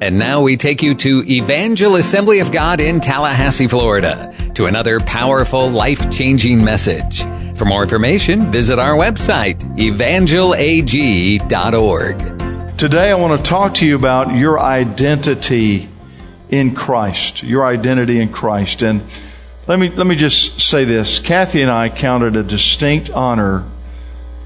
And now we take you to Evangel Assembly of God in Tallahassee, Florida, to another powerful, life changing message. For more information, visit our website, evangelag.org. Today, I want to talk to you about your identity in Christ. Your identity in Christ. And let me, let me just say this. Kathy and I counted a distinct honor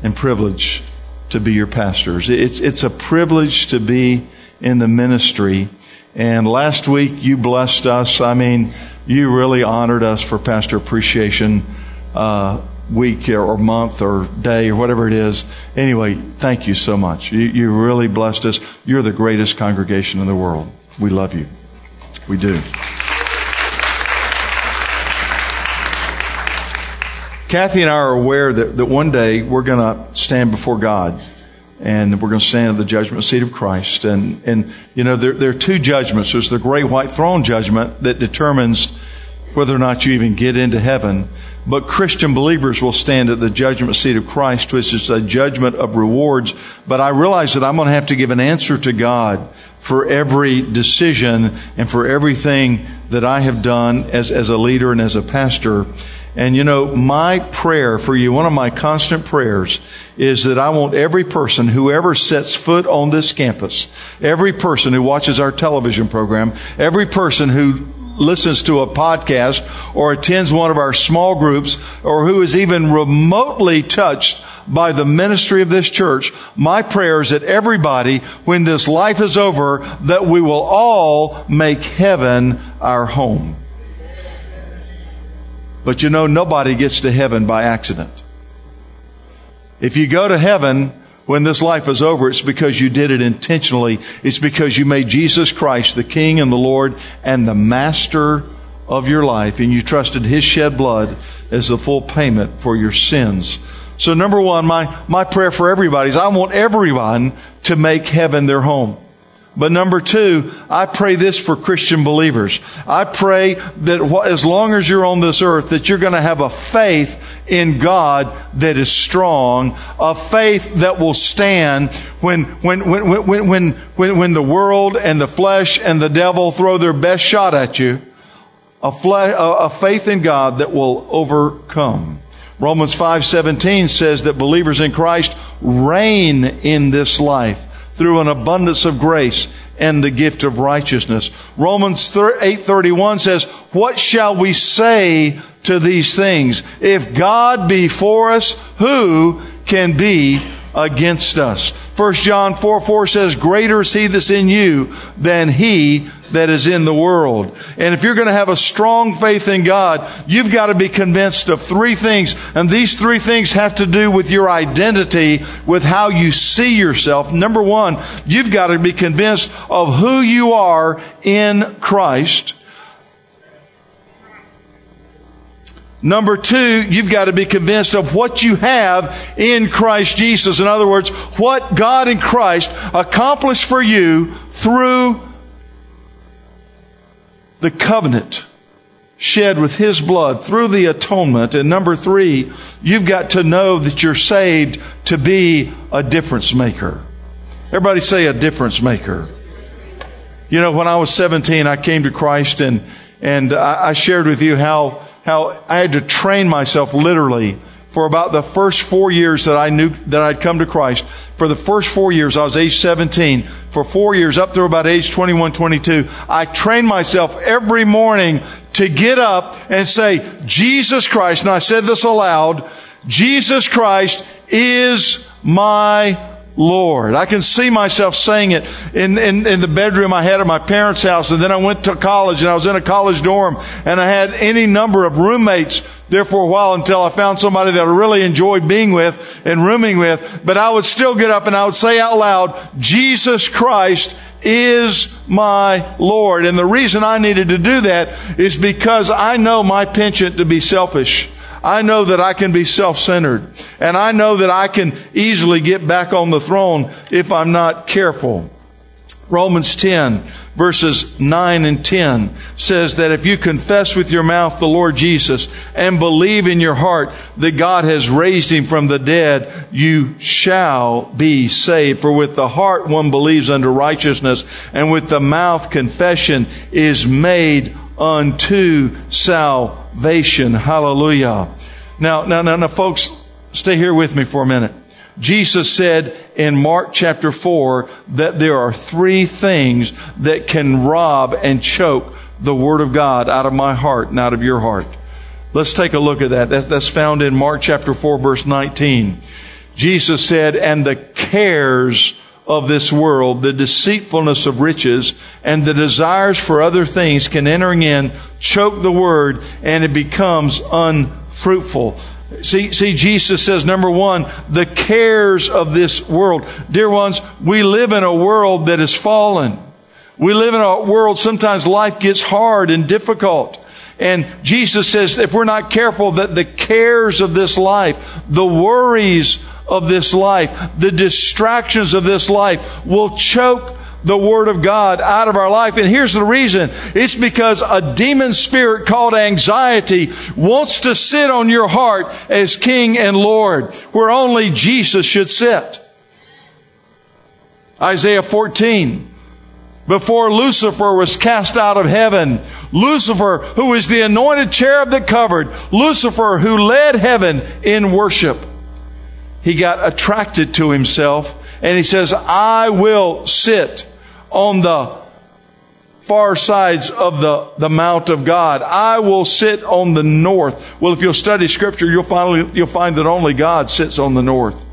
and privilege to be your pastors. It's, it's a privilege to be in the ministry. And last week you blessed us. I mean, you really honored us for Pastor Appreciation uh, Week or month or day or whatever it is. Anyway, thank you so much. You, you really blessed us. You're the greatest congregation in the world. We love you. We do. Kathy and I are aware that, that one day we're going to stand before God and we're going to stand at the judgment seat of Christ. And, and you know, there, there are two judgments. There's the great white throne judgment that determines whether or not you even get into heaven. But Christian believers will stand at the judgment seat of Christ, which is a judgment of rewards. But I realize that I'm going to have to give an answer to God for every decision and for everything that I have done as, as a leader and as a pastor. And you know, my prayer for you, one of my constant prayers is that I want every person, whoever sets foot on this campus, every person who watches our television program, every person who listens to a podcast or attends one of our small groups or who is even remotely touched by the ministry of this church, my prayer is that everybody, when this life is over, that we will all make heaven our home. But you know, nobody gets to heaven by accident. If you go to heaven when this life is over, it's because you did it intentionally. It's because you made Jesus Christ the King and the Lord and the Master of your life, and you trusted His shed blood as the full payment for your sins. So, number one, my, my prayer for everybody is I want everyone to make heaven their home. But number two, I pray this for Christian believers. I pray that as long as you're on this earth, that you're going to have a faith in God that is strong, a faith that will stand when, when, when, when, when, when, when the world and the flesh and the devil throw their best shot at you. A, fle- a faith in God that will overcome. Romans 5:17 says that believers in Christ reign in this life through an abundance of grace and the gift of righteousness. Romans 8:31 says, "What shall we say to these things? If God be for us, who can be against us?" 1 John 4 4 says, Greater is he that's in you than he that is in the world. And if you're going to have a strong faith in God, you've got to be convinced of three things. And these three things have to do with your identity, with how you see yourself. Number one, you've got to be convinced of who you are in Christ. Number two, you've got to be convinced of what you have in Christ Jesus. In other words, what God in Christ accomplished for you through the covenant shed with His blood through the atonement. And number three, you've got to know that you're saved to be a difference maker. Everybody say a difference maker. You know, when I was 17, I came to Christ and, and I shared with you how, how I had to train myself literally for about the first four years that I knew that I'd come to Christ. For the first four years, I was age 17. For four years, up through about age 21, 22, I trained myself every morning to get up and say, Jesus Christ, and I said this aloud, Jesus Christ is my Lord. I can see myself saying it in, in, in, the bedroom I had at my parents' house. And then I went to college and I was in a college dorm and I had any number of roommates there for a while until I found somebody that I really enjoyed being with and rooming with. But I would still get up and I would say out loud, Jesus Christ is my Lord. And the reason I needed to do that is because I know my penchant to be selfish. I know that I can be self-centered. And I know that I can easily get back on the throne if I'm not careful. Romans 10 verses 9 and 10 says that if you confess with your mouth the Lord Jesus and believe in your heart that God has raised him from the dead, you shall be saved. For with the heart one believes unto righteousness and with the mouth confession is made unto salvation. Hallelujah. Now, now, now, now folks, stay here with me for a minute. Jesus said in Mark chapter 4 that there are three things that can rob and choke the Word of God out of my heart and out of your heart. Let's take a look at that. That's found in Mark chapter 4 verse 19. Jesus said, and the cares of this world, the deceitfulness of riches, and the desires for other things can entering in choke the word and it becomes unfruitful. See, see, Jesus says, number one, the cares of this world. Dear ones, we live in a world that is fallen. We live in a world, sometimes life gets hard and difficult. And Jesus says, if we're not careful, that the cares of this life, the worries of this life, the distractions of this life will choke the Word of God out of our life. And here's the reason. It's because a demon spirit called anxiety wants to sit on your heart as King and Lord, where only Jesus should sit. Isaiah 14. Before Lucifer was cast out of heaven, Lucifer, who is the anointed cherub that covered, Lucifer, who led heaven in worship, he got attracted to himself and he says, I will sit on the far sides of the, the Mount of God. I will sit on the north. Well, if you'll study scripture, you'll finally, you'll find that only God sits on the north.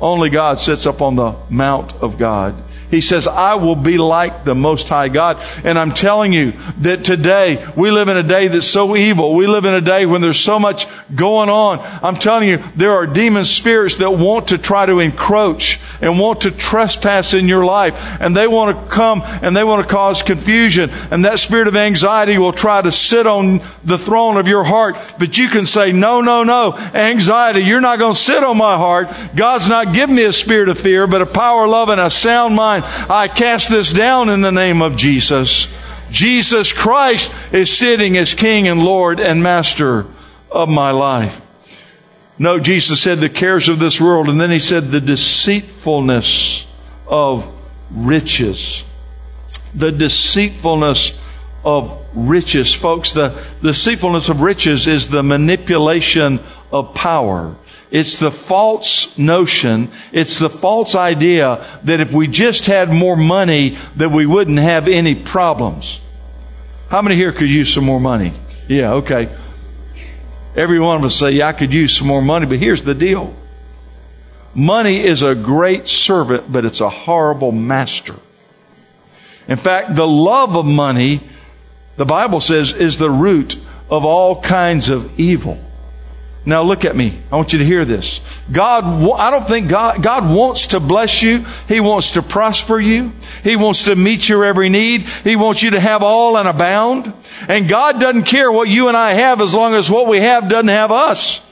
Only God sits up on the Mount of God. He says, I will be like the Most High God. And I'm telling you that today, we live in a day that's so evil. We live in a day when there's so much going on. I'm telling you, there are demon spirits that want to try to encroach and want to trespass in your life. And they want to come and they want to cause confusion. And that spirit of anxiety will try to sit on the throne of your heart. But you can say, no, no, no. Anxiety, you're not going to sit on my heart. God's not giving me a spirit of fear, but a power, love, and a sound mind I cast this down in the name of Jesus. Jesus Christ is sitting as King and Lord and Master of my life. No, Jesus said the cares of this world, and then he said the deceitfulness of riches. The deceitfulness of riches. Folks, the deceitfulness of riches is the manipulation of power. It's the false notion, it's the false idea that if we just had more money, that we wouldn't have any problems. How many here could use some more money? Yeah, okay. Every one of us say, yeah, I could use some more money, but here's the deal. Money is a great servant, but it's a horrible master. In fact, the love of money, the Bible says, is the root of all kinds of evil. Now look at me. I want you to hear this. God, I don't think God, God wants to bless you. He wants to prosper you. He wants to meet your every need. He wants you to have all and abound. And God doesn't care what you and I have as long as what we have doesn't have us.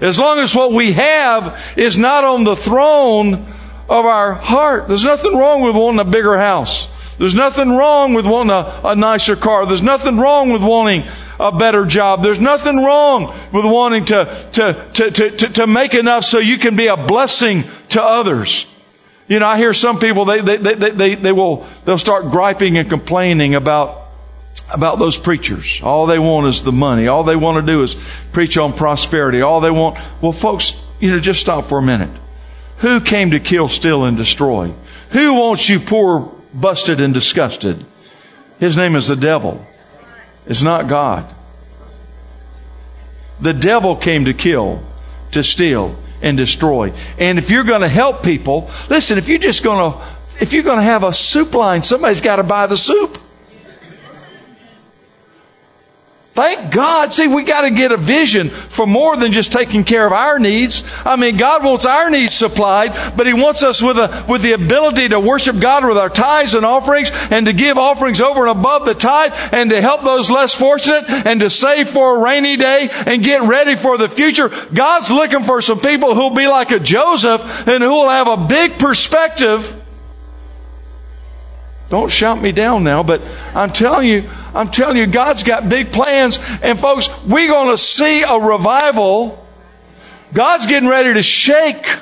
As long as what we have is not on the throne of our heart. There's nothing wrong with wanting a bigger house. There's nothing wrong with wanting a, a nicer car. There's nothing wrong with wanting a better job. There's nothing wrong with wanting to, to, to, to, to make enough so you can be a blessing to others. You know, I hear some people, they, they, they, they, they will, they'll start griping and complaining about, about those preachers. All they want is the money. All they want to do is preach on prosperity. All they want, well, folks, you know, just stop for a minute. Who came to kill, steal, and destroy? Who wants you poor, busted, and disgusted? His name is the devil. It's not God. The devil came to kill, to steal, and destroy. And if you're going to help people, listen, if you're just going to, if you're going to have a soup line, somebody's got to buy the soup. Thank God. See, we got to get a vision for more than just taking care of our needs. I mean, God wants our needs supplied, but He wants us with a, with the ability to worship God with our tithes and offerings and to give offerings over and above the tithe and to help those less fortunate and to save for a rainy day and get ready for the future. God's looking for some people who'll be like a Joseph and who will have a big perspective Don't shout me down now, but I'm telling you, I'm telling you, God's got big plans. And folks, we're going to see a revival. God's getting ready to shake.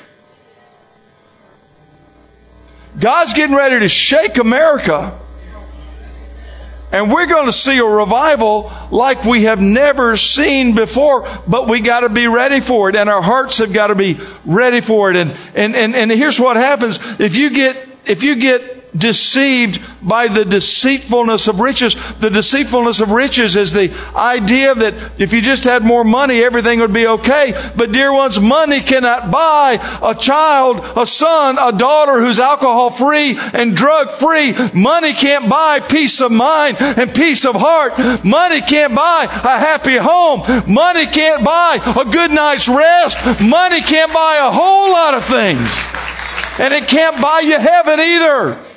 God's getting ready to shake America. And we're going to see a revival like we have never seen before, but we got to be ready for it, and our hearts have got to be ready for it. And, and, and, and here's what happens. If you get, if you get deceived by the deceitfulness of riches. The deceitfulness of riches is the idea that if you just had more money, everything would be okay. But dear ones, money cannot buy a child, a son, a daughter who's alcohol free and drug free. Money can't buy peace of mind and peace of heart. Money can't buy a happy home. Money can't buy a good night's rest. Money can't buy a whole lot of things. And it can't buy you heaven either.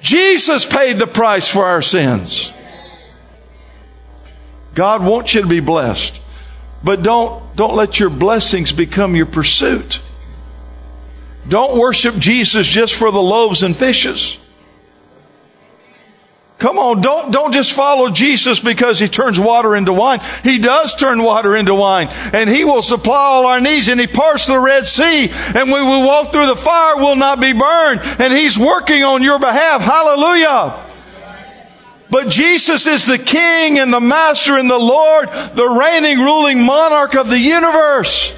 Jesus paid the price for our sins. God wants you to be blessed, but don't, don't let your blessings become your pursuit. Don't worship Jesus just for the loaves and fishes. Come on, don't, don't just follow Jesus because he turns water into wine. He does turn water into wine and he will supply all our needs and he parts the Red Sea and we will walk through the fire will not be burned and he's working on your behalf. Hallelujah. But Jesus is the King and the Master and the Lord, the reigning, ruling monarch of the universe.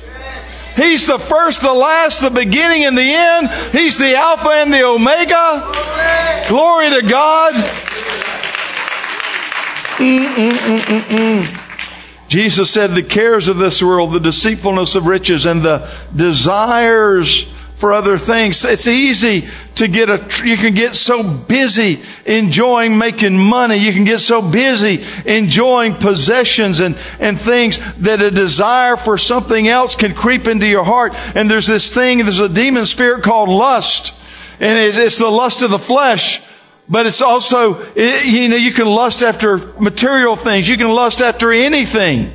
He's the first, the last, the beginning and the end. He's the Alpha and the Omega. Glory to God. Mm-mm-mm-mm-mm. Jesus said, The cares of this world, the deceitfulness of riches, and the desires for other things. It's easy to get a, you can get so busy enjoying making money. You can get so busy enjoying possessions and, and things that a desire for something else can creep into your heart. And there's this thing, there's a demon spirit called lust. And it's, it's the lust of the flesh. But it's also, you know, you can lust after material things. You can lust after anything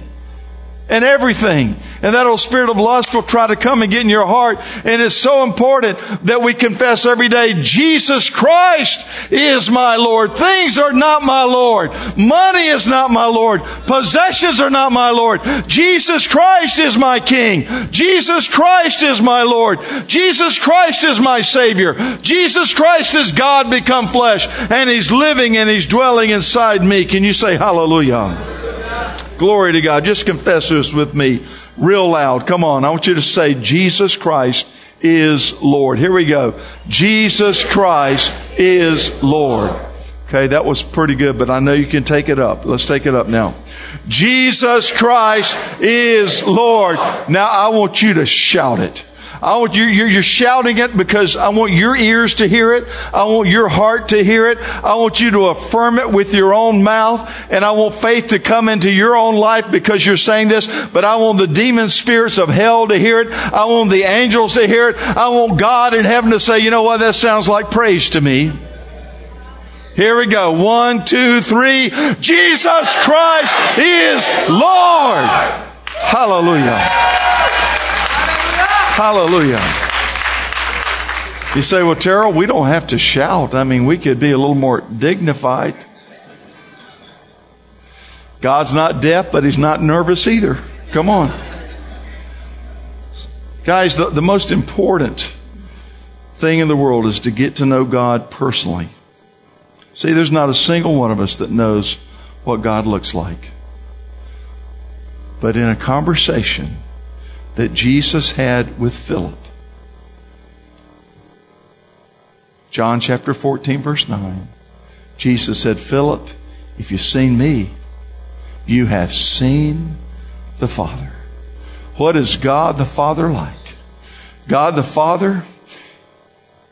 and everything. And that old spirit of lust will try to come and get in your heart. And it's so important that we confess every day, Jesus Christ is my Lord. Things are not my Lord. Money is not my Lord. Possessions are not my Lord. Jesus Christ is my King. Jesus Christ is my Lord. Jesus Christ is my Savior. Jesus Christ is God become flesh. And He's living and He's dwelling inside me. Can you say hallelujah? Glory to God. Just confess this with me real loud. Come on. I want you to say, Jesus Christ is Lord. Here we go. Jesus Christ is Lord. Okay, that was pretty good, but I know you can take it up. Let's take it up now. Jesus Christ is Lord. Now I want you to shout it. I want you, you're, you're shouting it because I want your ears to hear it. I want your heart to hear it. I want you to affirm it with your own mouth. And I want faith to come into your own life because you're saying this. But I want the demon spirits of hell to hear it. I want the angels to hear it. I want God in heaven to say, you know what? That sounds like praise to me. Here we go. One, two, three. Jesus Christ is Lord. Hallelujah. Hallelujah. You say, well, Terrell, we don't have to shout. I mean, we could be a little more dignified. God's not deaf, but He's not nervous either. Come on. Guys, the, the most important thing in the world is to get to know God personally. See, there's not a single one of us that knows what God looks like. But in a conversation, that Jesus had with Philip. John chapter 14, verse 9. Jesus said, Philip, if you've seen me, you have seen the Father. What is God the Father like? God the Father,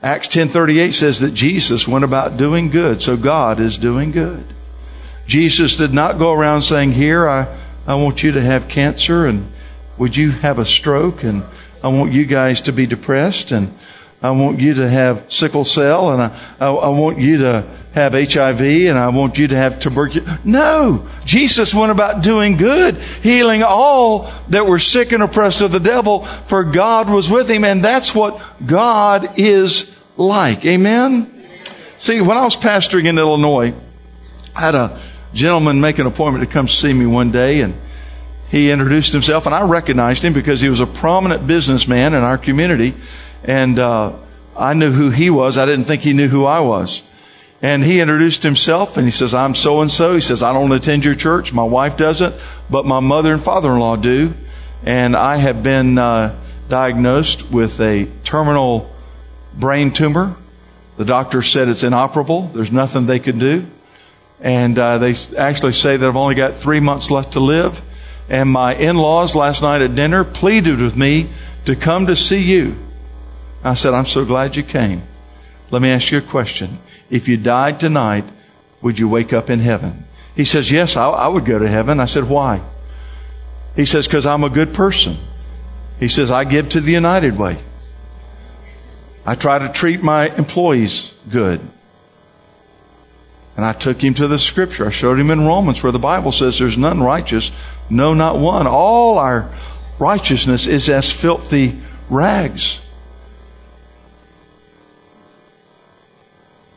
Acts 10:38 says that Jesus went about doing good, so God is doing good. Jesus did not go around saying, "Here I I want you to have cancer and would you have a stroke? And I want you guys to be depressed, and I want you to have sickle cell, and I, I, I want you to have HIV, and I want you to have tuberculosis. No! Jesus went about doing good, healing all that were sick and oppressed of the devil, for God was with him, and that's what God is like. Amen? See, when I was pastoring in Illinois, I had a gentleman make an appointment to come see me one day, and he introduced himself, and I recognized him because he was a prominent businessman in our community, and uh, I knew who he was. I didn't think he knew who I was. And he introduced himself, and he says, "I'm so and so." He says, "I don't attend your church. My wife doesn't, but my mother and father-in-law do, and I have been uh, diagnosed with a terminal brain tumor." The doctor said it's inoperable. There's nothing they can do. And uh, they actually say that I've only got three months left to live. And my in laws last night at dinner pleaded with me to come to see you. I said, I'm so glad you came. Let me ask you a question. If you died tonight, would you wake up in heaven? He says, Yes, I, I would go to heaven. I said, Why? He says, Because I'm a good person. He says, I give to the United Way. I try to treat my employees good. And I took him to the scripture. I showed him in Romans where the Bible says there's none righteous, no, not one. All our righteousness is as filthy rags.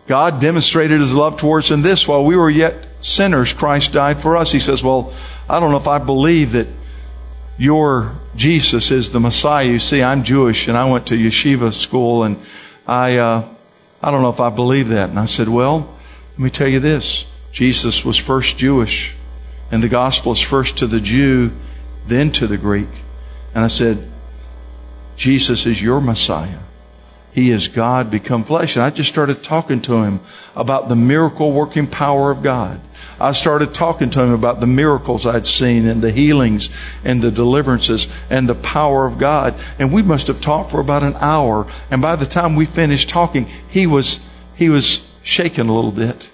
God demonstrated his love towards us in this while we were yet sinners, Christ died for us. He says, Well, I don't know if I believe that your Jesus is the Messiah. You see, I'm Jewish and I went to yeshiva school and I, uh, I don't know if I believe that. And I said, Well, let me tell you this Jesus was first Jewish, and the gospel is first to the Jew, then to the Greek. And I said, Jesus is your Messiah. He is God become flesh. And I just started talking to him about the miracle working power of God. I started talking to him about the miracles I'd seen and the healings and the deliverances and the power of God. And we must have talked for about an hour. And by the time we finished talking, he was, he was shaking a little bit.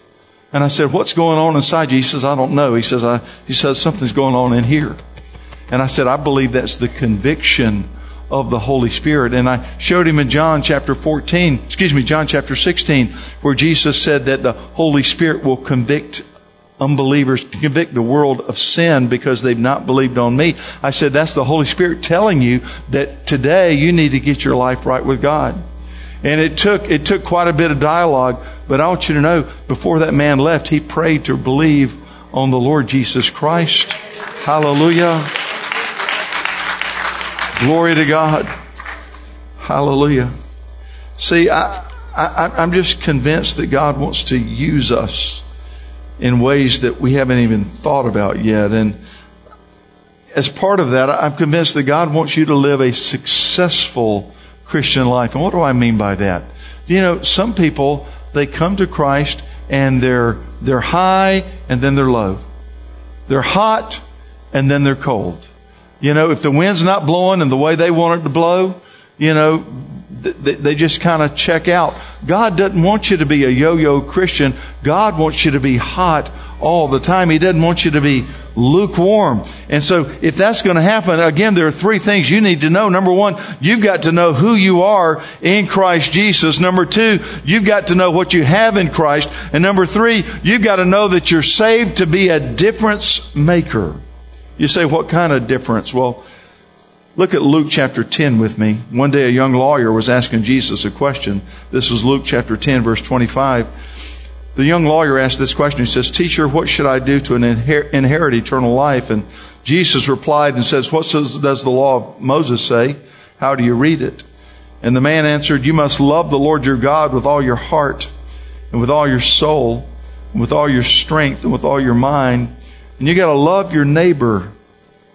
And I said, What's going on inside you? He says, I don't know. He says, I, he says, Something's going on in here. And I said, I believe that's the conviction of the Holy Spirit. And I showed him in John chapter 14, excuse me, John chapter 16, where Jesus said that the Holy Spirit will convict unbelievers, convict the world of sin because they've not believed on me. I said, that's the Holy Spirit telling you that today you need to get your life right with God. And it took, it took quite a bit of dialogue, but I want you to know before that man left, he prayed to believe on the Lord Jesus Christ. Hallelujah. Glory to God. Hallelujah. See, I, I, I'm just convinced that God wants to use us in ways that we haven't even thought about yet. And as part of that, I'm convinced that God wants you to live a successful Christian life. And what do I mean by that? You know, some people, they come to Christ and they're, they're high and then they're low. They're hot and then they're cold. You know, if the wind's not blowing and the way they want it to blow, you know, they, they just kind of check out. God doesn't want you to be a yo-yo Christian. God wants you to be hot all the time. He doesn't want you to be lukewarm. And so if that's going to happen, again, there are three things you need to know. Number one, you've got to know who you are in Christ Jesus. Number two, you've got to know what you have in Christ. And number three, you've got to know that you're saved to be a difference maker. You say, what kind of difference? Well, look at Luke chapter 10 with me. One day a young lawyer was asking Jesus a question. This is Luke chapter 10 verse 25 the young lawyer asked this question. He says, Teacher, what should I do to inherit eternal life? And Jesus replied and says, What does the law of Moses say? How do you read it? And the man answered, You must love the Lord your God with all your heart and with all your soul and with all your strength and with all your mind. And you got to love your neighbor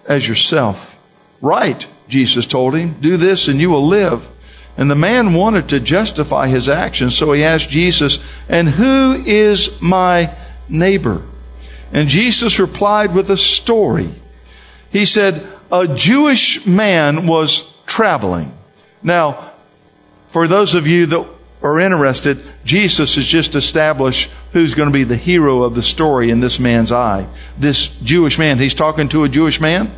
as yourself. Right, Jesus told him. Do this and you will live. And the man wanted to justify his actions, so he asked Jesus, And who is my neighbor? And Jesus replied with a story. He said, A Jewish man was traveling. Now, for those of you that are interested, Jesus has just established who's going to be the hero of the story in this man's eye. This Jewish man. He's talking to a Jewish man.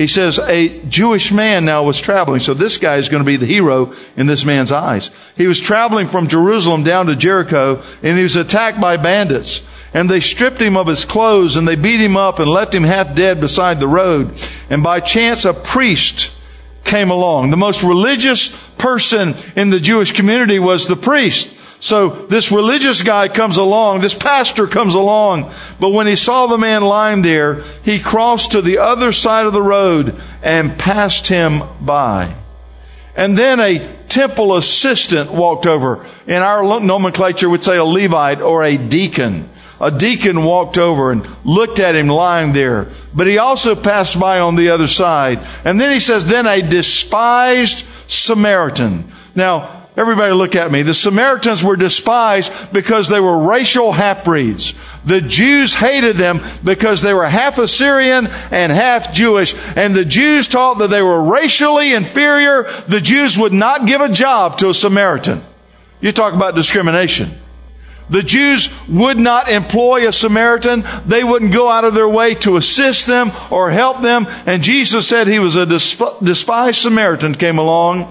He says a Jewish man now was traveling. So this guy is going to be the hero in this man's eyes. He was traveling from Jerusalem down to Jericho and he was attacked by bandits. And they stripped him of his clothes and they beat him up and left him half dead beside the road. And by chance a priest came along. The most religious person in the Jewish community was the priest. So this religious guy comes along, this pastor comes along, but when he saw the man lying there, he crossed to the other side of the road and passed him by. And then a temple assistant walked over. In our nomenclature, would say a Levite or a deacon. A deacon walked over and looked at him lying there. But he also passed by on the other side. And then he says, then a despised Samaritan. Now, Everybody look at me. The Samaritans were despised because they were racial half-breeds. The Jews hated them because they were half Assyrian and half Jewish. And the Jews taught that they were racially inferior. The Jews would not give a job to a Samaritan. You talk about discrimination. The Jews would not employ a Samaritan. They wouldn't go out of their way to assist them or help them. And Jesus said he was a despised Samaritan came along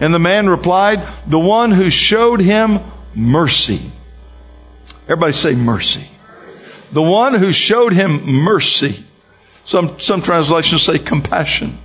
And the man replied, The one who showed him mercy. Everybody say mercy. The one who showed him mercy. Some, some translations say compassion.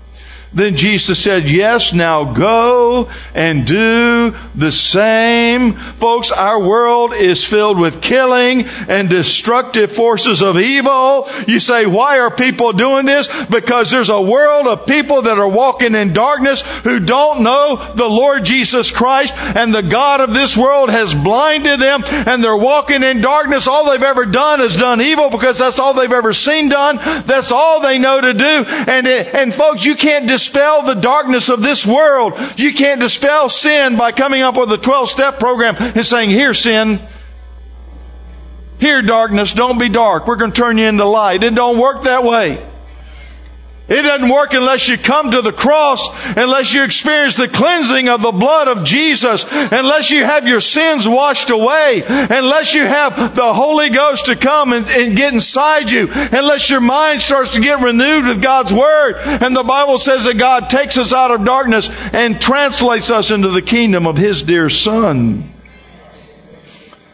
Then Jesus said, Yes, now go and do the same. Folks, our world is filled with killing and destructive forces of evil. You say, Why are people doing this? Because there's a world of people that are walking in darkness who don't know the Lord Jesus Christ, and the God of this world has blinded them, and they're walking in darkness. All they've ever done is done evil because that's all they've ever seen done. That's all they know to do. And, and folks, you can't dis- dispel the darkness of this world. You can't dispel sin by coming up with a 12 step program and saying, Here, sin. Here, darkness, don't be dark. We're going to turn you into light. It don't work that way. It doesn't work unless you come to the cross, unless you experience the cleansing of the blood of Jesus, unless you have your sins washed away, unless you have the Holy Ghost to come and, and, get inside you, unless your mind starts to get renewed with God's Word. And the Bible says that God takes us out of darkness and translates us into the kingdom of His dear Son.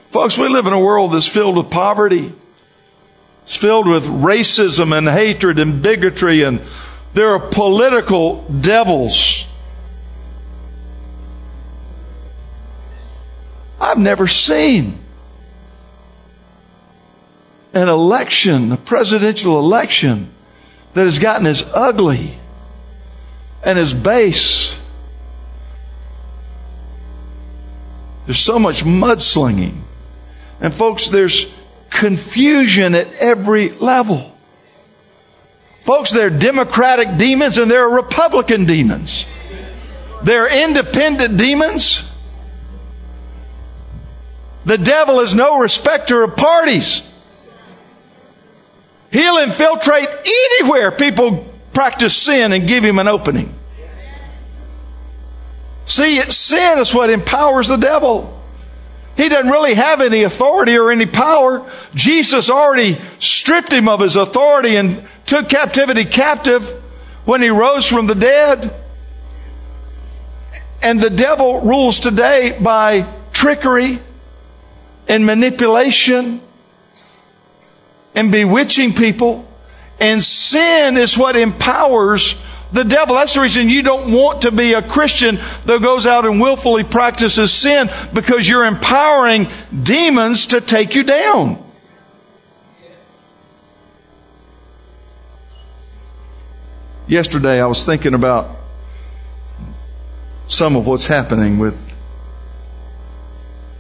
Folks, we live in a world that's filled with poverty. It's filled with racism and hatred and bigotry, and there are political devils. I've never seen an election, a presidential election, that has gotten as ugly and as base. There's so much mudslinging. And folks, there's confusion at every level. Folks, there are Democratic demons and there are Republican demons. There are independent demons. The devil is no respecter of parties. He'll infiltrate anywhere people practice sin and give him an opening. See, sin is what empowers the devil. He doesn't really have any authority or any power. Jesus already stripped him of his authority and took captivity captive when he rose from the dead. And the devil rules today by trickery and manipulation and bewitching people. And sin is what empowers the devil. That's the reason you don't want to be a Christian that goes out and willfully practices sin because you're empowering demons to take you down. Yesterday, I was thinking about some of what's happening with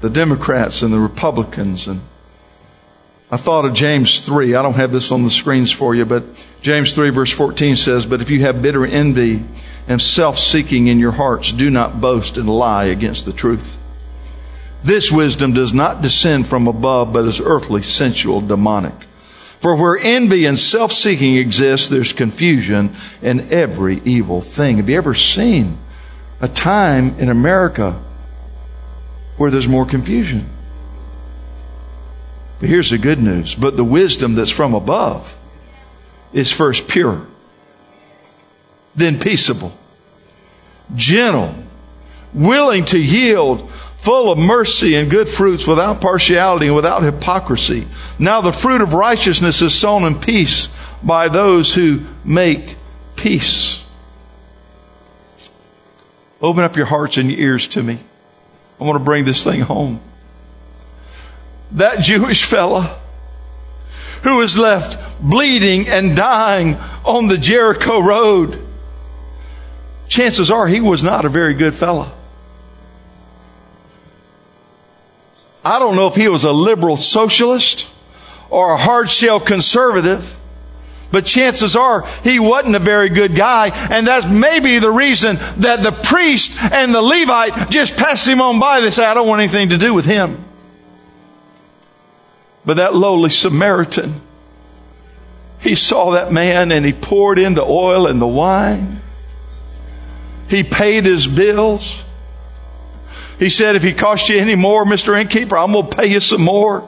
the Democrats and the Republicans and I thought of James 3. I don't have this on the screens for you, but James 3 verse 14 says, But if you have bitter envy and self-seeking in your hearts, do not boast and lie against the truth. This wisdom does not descend from above, but is earthly, sensual, demonic. For where envy and self-seeking exist, there's confusion and every evil thing. Have you ever seen a time in America where there's more confusion? But here's the good news. But the wisdom that's from above is first pure, then peaceable, gentle, willing to yield, full of mercy and good fruits without partiality and without hypocrisy. Now the fruit of righteousness is sown in peace by those who make peace. Open up your hearts and your ears to me. I want to bring this thing home. That Jewish fella who was left bleeding and dying on the Jericho road, chances are he was not a very good fella. I don't know if he was a liberal socialist or a hard shell conservative. But chances are he wasn't a very good guy, and that's maybe the reason that the priest and the Levite just passed him on by. They say, I don't want anything to do with him. But that lowly Samaritan, he saw that man and he poured in the oil and the wine. He paid his bills. He said, if he cost you any more, Mr. Innkeeper, I'm going to pay you some more.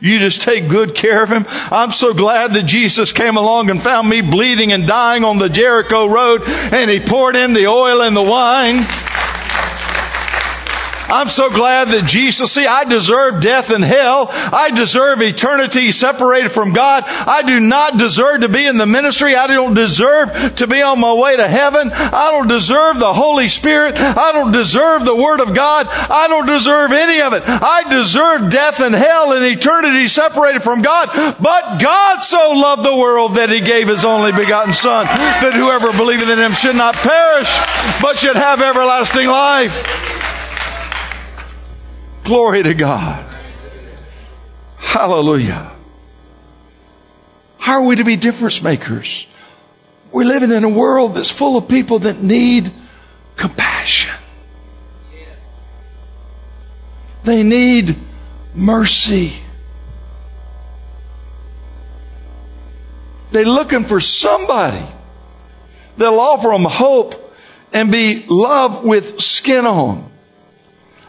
You just take good care of him. I'm so glad that Jesus came along and found me bleeding and dying on the Jericho road and he poured in the oil and the wine. I'm so glad that Jesus, see, I deserve death and hell. I deserve eternity separated from God. I do not deserve to be in the ministry. I don't deserve to be on my way to heaven. I don't deserve the Holy Spirit. I don't deserve the Word of God. I don't deserve any of it. I deserve death and hell and eternity separated from God. But God so loved the world that He gave His only begotten Son, that whoever believeth in Him should not perish, but should have everlasting life. Glory to God. Hallelujah. How are we to be difference makers? We're living in a world that's full of people that need compassion. They need mercy. They're looking for somebody that'll offer them hope and be loved with skin on.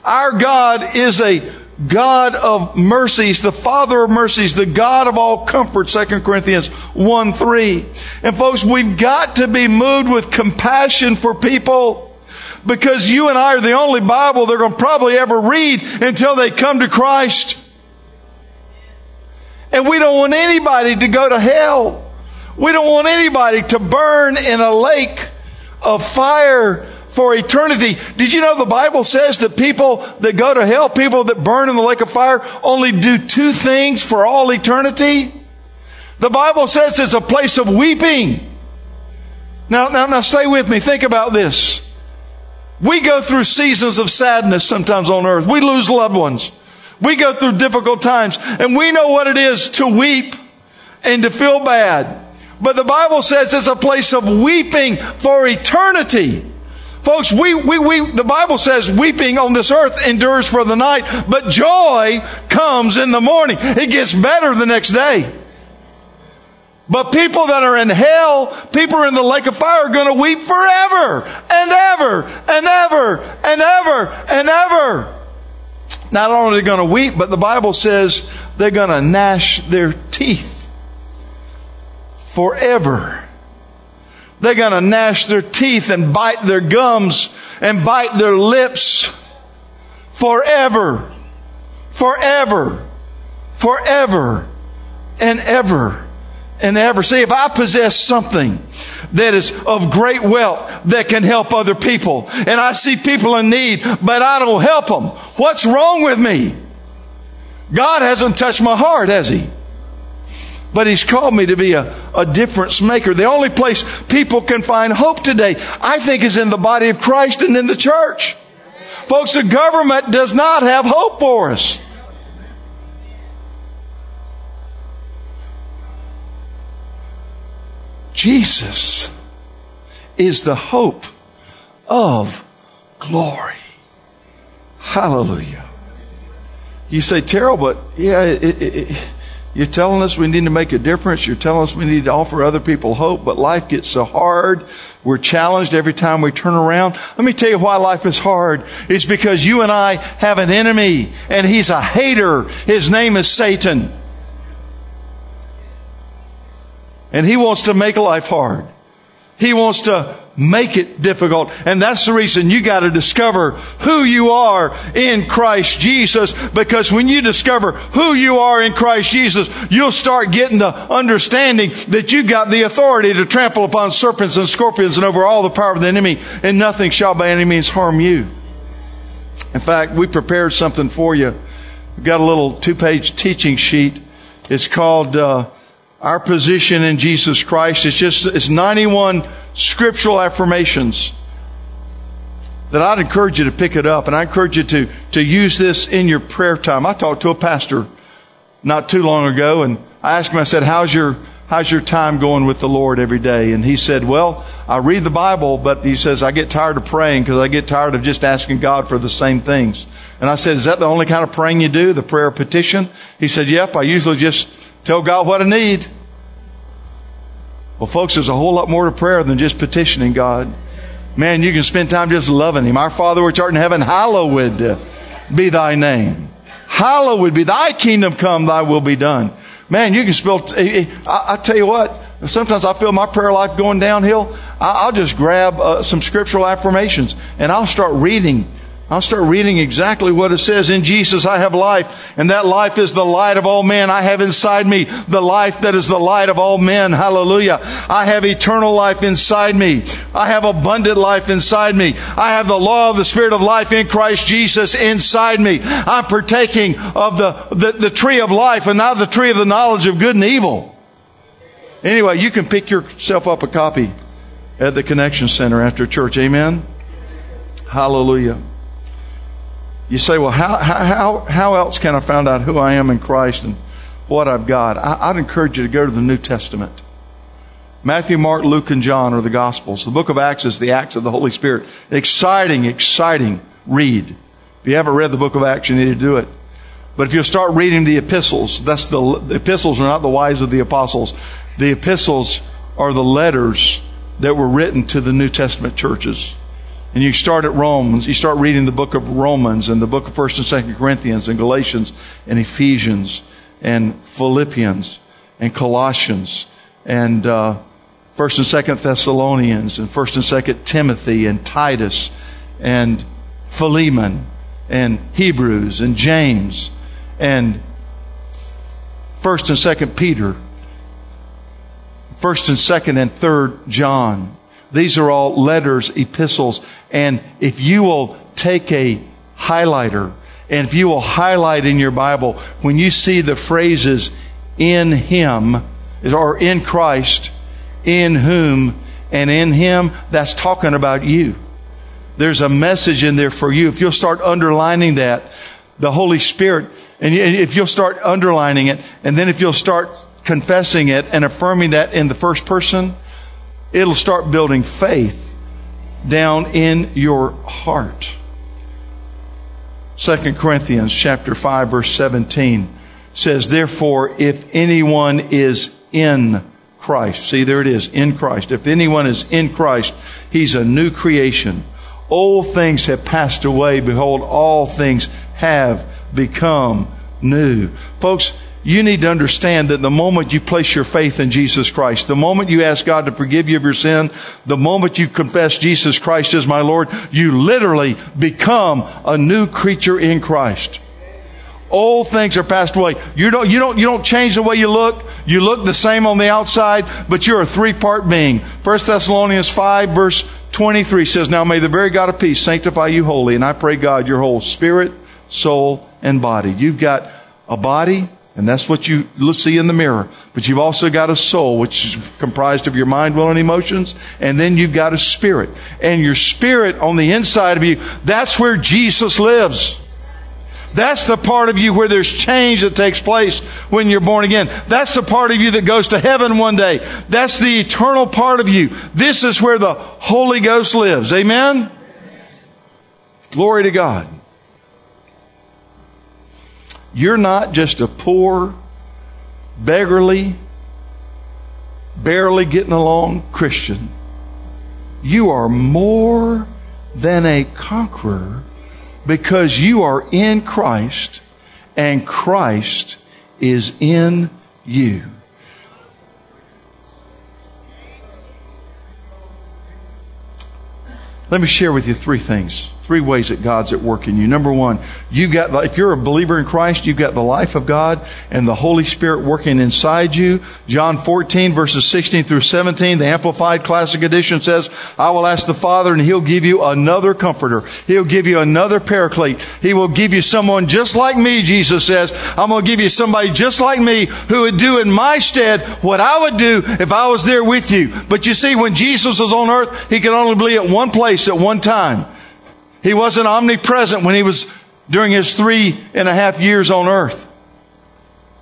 Our God is a God of mercies, the Father of mercies, the God of all comfort, 2 Corinthians 1 3. And folks, we've got to be moved with compassion for people because you and I are the only Bible they're going to probably ever read until they come to Christ. And we don't want anybody to go to hell. We don't want anybody to burn in a lake of fire for eternity. Did you know the Bible says that people that go to hell, people that burn in the lake of fire, only do two things for all eternity? The Bible says it's a place of weeping. Now, now, now stay with me. Think about this. We go through seasons of sadness sometimes on earth. We lose loved ones. We go through difficult times and we know what it is to weep and to feel bad. But the Bible says it's a place of weeping for eternity. Folks, we, we, we, the Bible says weeping on this earth endures for the night, but joy comes in the morning. It gets better the next day. But people that are in hell, people in the lake of fire are going to weep forever and ever and ever and ever and ever. Not only are they going to weep, but the Bible says they're going to gnash their teeth forever. They're going to gnash their teeth and bite their gums and bite their lips forever, forever, forever, and ever and ever. See, if I possess something that is of great wealth that can help other people, and I see people in need, but I don't help them, what's wrong with me? God hasn't touched my heart, has He? But He's called me to be a, a difference maker. The only place people can find hope today, I think, is in the body of Christ and in the church. Folks, the government does not have hope for us. Jesus is the hope of glory. Hallelujah. You say, Terrell, but yeah, it, it, it, You're telling us we need to make a difference. You're telling us we need to offer other people hope, but life gets so hard. We're challenged every time we turn around. Let me tell you why life is hard. It's because you and I have an enemy, and he's a hater. His name is Satan. And he wants to make life hard. He wants to make it difficult. And that's the reason you got to discover who you are in Christ Jesus. Because when you discover who you are in Christ Jesus, you'll start getting the understanding that you got the authority to trample upon serpents and scorpions and over all the power of the enemy, and nothing shall by any means harm you. In fact, we prepared something for you. We've got a little two page teaching sheet. It's called, uh, our position in Jesus Christ. It's just, it's 91 scriptural affirmations that I'd encourage you to pick it up and I encourage you to, to use this in your prayer time. I talked to a pastor not too long ago and I asked him, I said, how's your, how's your time going with the Lord every day? And he said, well, I read the Bible, but he says, I get tired of praying because I get tired of just asking God for the same things. And I said, is that the only kind of praying you do? The prayer petition? He said, yep, I usually just Tell God what I need. Well, folks, there's a whole lot more to prayer than just petitioning God. Man, you can spend time just loving Him. Our Father which art in heaven, hallowed be thy name. Hallowed be thy kingdom come, thy will be done. Man, you can spell, I, I tell you what, sometimes I feel my prayer life going downhill. I'll just grab uh, some scriptural affirmations and I'll start reading I'll start reading exactly what it says. In Jesus I have life, and that life is the light of all men. I have inside me the life that is the light of all men. Hallelujah. I have eternal life inside me. I have abundant life inside me. I have the law of the Spirit of life in Christ Jesus inside me. I'm partaking of the, the, the tree of life and not the tree of the knowledge of good and evil. Anyway, you can pick yourself up a copy at the Connection Center after church. Amen. Hallelujah. You say, well, how, how, how else can I find out who I am in Christ and what I've got? I, I'd encourage you to go to the New Testament. Matthew, Mark, Luke, and John are the Gospels. The book of Acts is the Acts of the Holy Spirit. Exciting, exciting read. If you haven't read the book of Acts, you need to do it. But if you start reading the epistles, that's the, the epistles are not the wives of the apostles. The epistles are the letters that were written to the New Testament churches. And you start at Romans, you start reading the book of Romans and the book of 1st and 2nd Corinthians and Galatians and Ephesians and Philippians and Colossians and uh, 1st and 2nd Thessalonians and 1st and 2nd Timothy and Titus and Philemon and Hebrews and James and 1st and 2nd Peter, 1st and 2nd and 3rd John these are all letters, epistles. And if you will take a highlighter and if you will highlight in your Bible, when you see the phrases in Him or in Christ, in whom, and in Him, that's talking about you. There's a message in there for you. If you'll start underlining that, the Holy Spirit, and if you'll start underlining it, and then if you'll start confessing it and affirming that in the first person, it'll start building faith down in your heart. 2 Corinthians chapter 5 verse 17 says, Therefore, if anyone is in Christ, see there it is, in Christ. If anyone is in Christ, he's a new creation. Old things have passed away. Behold, all things have become new. Folks, you need to understand that the moment you place your faith in Jesus Christ, the moment you ask God to forgive you of your sin, the moment you confess Jesus Christ as my Lord, you literally become a new creature in Christ. Old things are passed away. You don't, you don't, you don't change the way you look. You look the same on the outside, but you're a three part being. 1 Thessalonians 5 verse 23 says, Now may the very God of peace sanctify you wholly. And I pray God, your whole spirit, soul, and body. You've got a body, and that's what you see in the mirror. But you've also got a soul, which is comprised of your mind, will, and emotions. And then you've got a spirit. And your spirit on the inside of you, that's where Jesus lives. That's the part of you where there's change that takes place when you're born again. That's the part of you that goes to heaven one day. That's the eternal part of you. This is where the Holy Ghost lives. Amen? Glory to God. You're not just a poor, beggarly, barely getting along Christian, you are more than a conqueror because you are in Christ and Christ is in you. Let me share with you three things. Three ways that God's at work in you. Number one, you got, if you're a believer in Christ, you've got the life of God and the Holy Spirit working inside you. John 14 verses 16 through 17, the Amplified Classic Edition says, I will ask the Father and He'll give you another comforter. He'll give you another paraclete. He will give you someone just like me, Jesus says. I'm going to give you somebody just like me who would do in my stead what I would do if I was there with you. But you see, when Jesus was on earth, He could only be at one place at one time. He wasn't omnipresent when he was during his three and a half years on earth.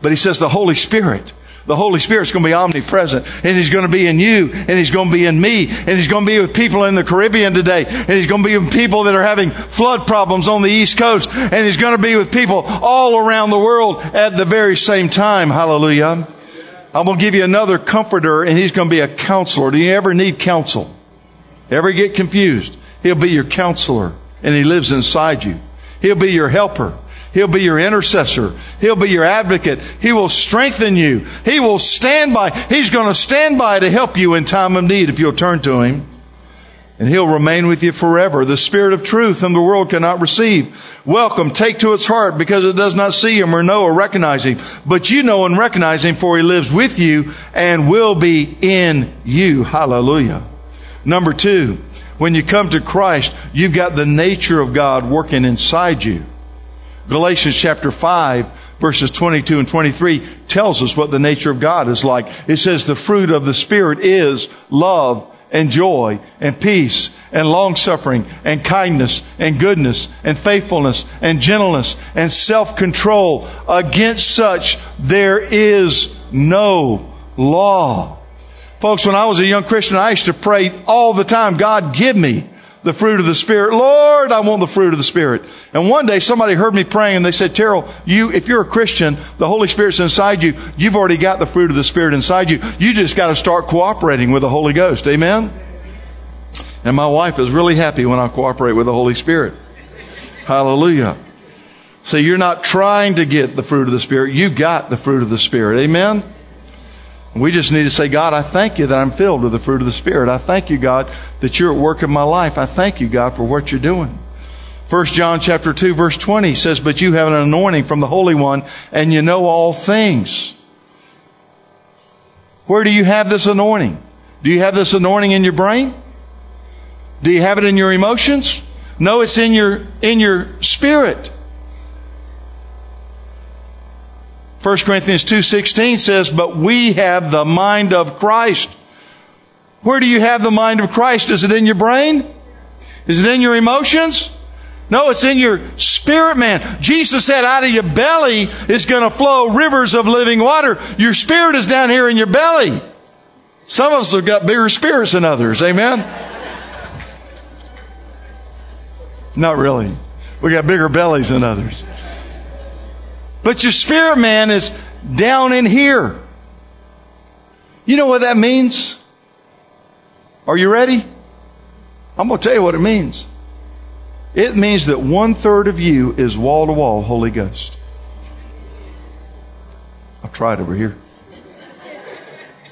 But he says the Holy Spirit, the Holy Spirit's going to be omnipresent and he's going to be in you and he's going to be in me and he's going to be with people in the Caribbean today and he's going to be with people that are having flood problems on the East Coast and he's going to be with people all around the world at the very same time. Hallelujah. I'm going to give you another comforter and he's going to be a counselor. Do you ever need counsel? Ever get confused? He'll be your counselor and He lives inside you. He'll be your helper. He'll be your intercessor. He'll be your advocate. He will strengthen you. He will stand by. He's going to stand by to help you in time of need if you'll turn to Him. And He'll remain with you forever. The Spirit of truth whom the world cannot receive. Welcome, take to its heart because it does not see Him or know or recognize Him. But you know and recognize Him for He lives with you and will be in you. Hallelujah. Number two, when you come to Christ, you've got the nature of God working inside you. Galatians chapter 5 verses 22 and 23 tells us what the nature of God is like. It says the fruit of the Spirit is love and joy and peace and long suffering and kindness and goodness and faithfulness and gentleness and self control. Against such there is no law. Folks, when I was a young Christian, I used to pray all the time, God, give me the fruit of the Spirit. Lord, I want the fruit of the Spirit. And one day somebody heard me praying and they said, Terrell, you, if you're a Christian, the Holy Spirit's inside you. You've already got the fruit of the Spirit inside you. You just got to start cooperating with the Holy Ghost. Amen? And my wife is really happy when I cooperate with the Holy Spirit. Hallelujah. So you're not trying to get the fruit of the Spirit. You got the fruit of the Spirit. Amen? We just need to say, God, I thank you that I'm filled with the fruit of the Spirit. I thank you, God, that you're at work in my life. I thank you, God, for what you're doing. 1 John chapter 2 verse 20 says, But you have an anointing from the Holy One, and you know all things. Where do you have this anointing? Do you have this anointing in your brain? Do you have it in your emotions? No, it's in your, in your spirit. 1 Corinthians 2:16 says, "But we have the mind of Christ." Where do you have the mind of Christ? Is it in your brain? Is it in your emotions? No, it's in your spirit, man. Jesus said, out of your belly is going to flow rivers of living water. Your spirit is down here in your belly. Some of us have got bigger spirits than others. Amen? Not really. We got bigger bellies than others. But your spirit man is down in here. You know what that means? Are you ready? I'm going to tell you what it means. It means that one third of you is wall to wall Holy Ghost. Try it over here.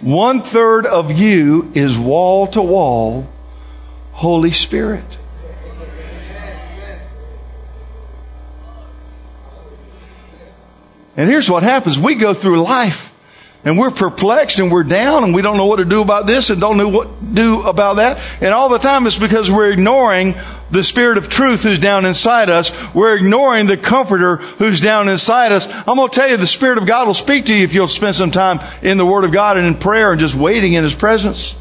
One third of you is wall to wall Holy Spirit. And here's what happens. We go through life and we're perplexed and we're down and we don't know what to do about this and don't know what to do about that. And all the time it's because we're ignoring the Spirit of truth who's down inside us. We're ignoring the Comforter who's down inside us. I'm going to tell you, the Spirit of God will speak to you if you'll spend some time in the Word of God and in prayer and just waiting in His presence.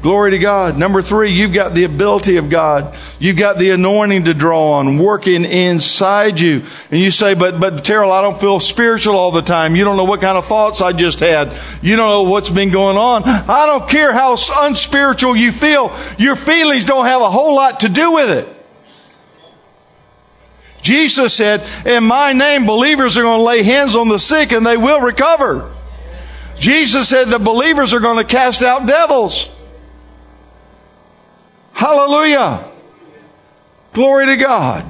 Glory to God. Number three, you've got the ability of God. You've got the anointing to draw on, working inside you. And you say, but, but Terrell, I don't feel spiritual all the time. You don't know what kind of thoughts I just had. You don't know what's been going on. I don't care how unspiritual you feel. Your feelings don't have a whole lot to do with it. Jesus said, in my name, believers are going to lay hands on the sick and they will recover. Jesus said the believers are going to cast out devils. Hallelujah. Glory to God.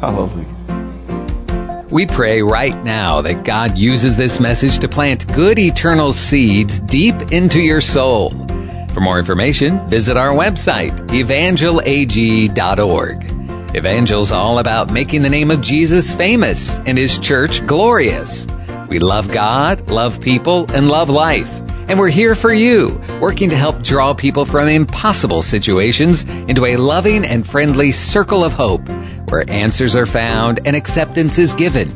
Hallelujah. We pray right now that God uses this message to plant good eternal seeds deep into your soul. For more information, visit our website, evangelag.org. Evangel's all about making the name of Jesus famous and his church glorious. We love God, love people, and love life. And we're here for you, working to help draw people from impossible situations into a loving and friendly circle of hope where answers are found and acceptance is given.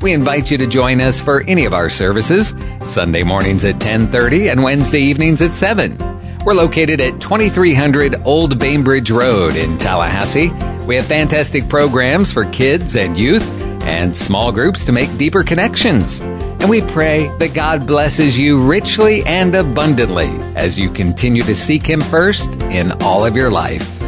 We invite you to join us for any of our services, Sunday mornings at 10:30 and Wednesday evenings at 7. We're located at 2300 Old Bainbridge Road in Tallahassee. We have fantastic programs for kids and youth and small groups to make deeper connections. And we pray that God blesses you richly and abundantly as you continue to seek Him first in all of your life.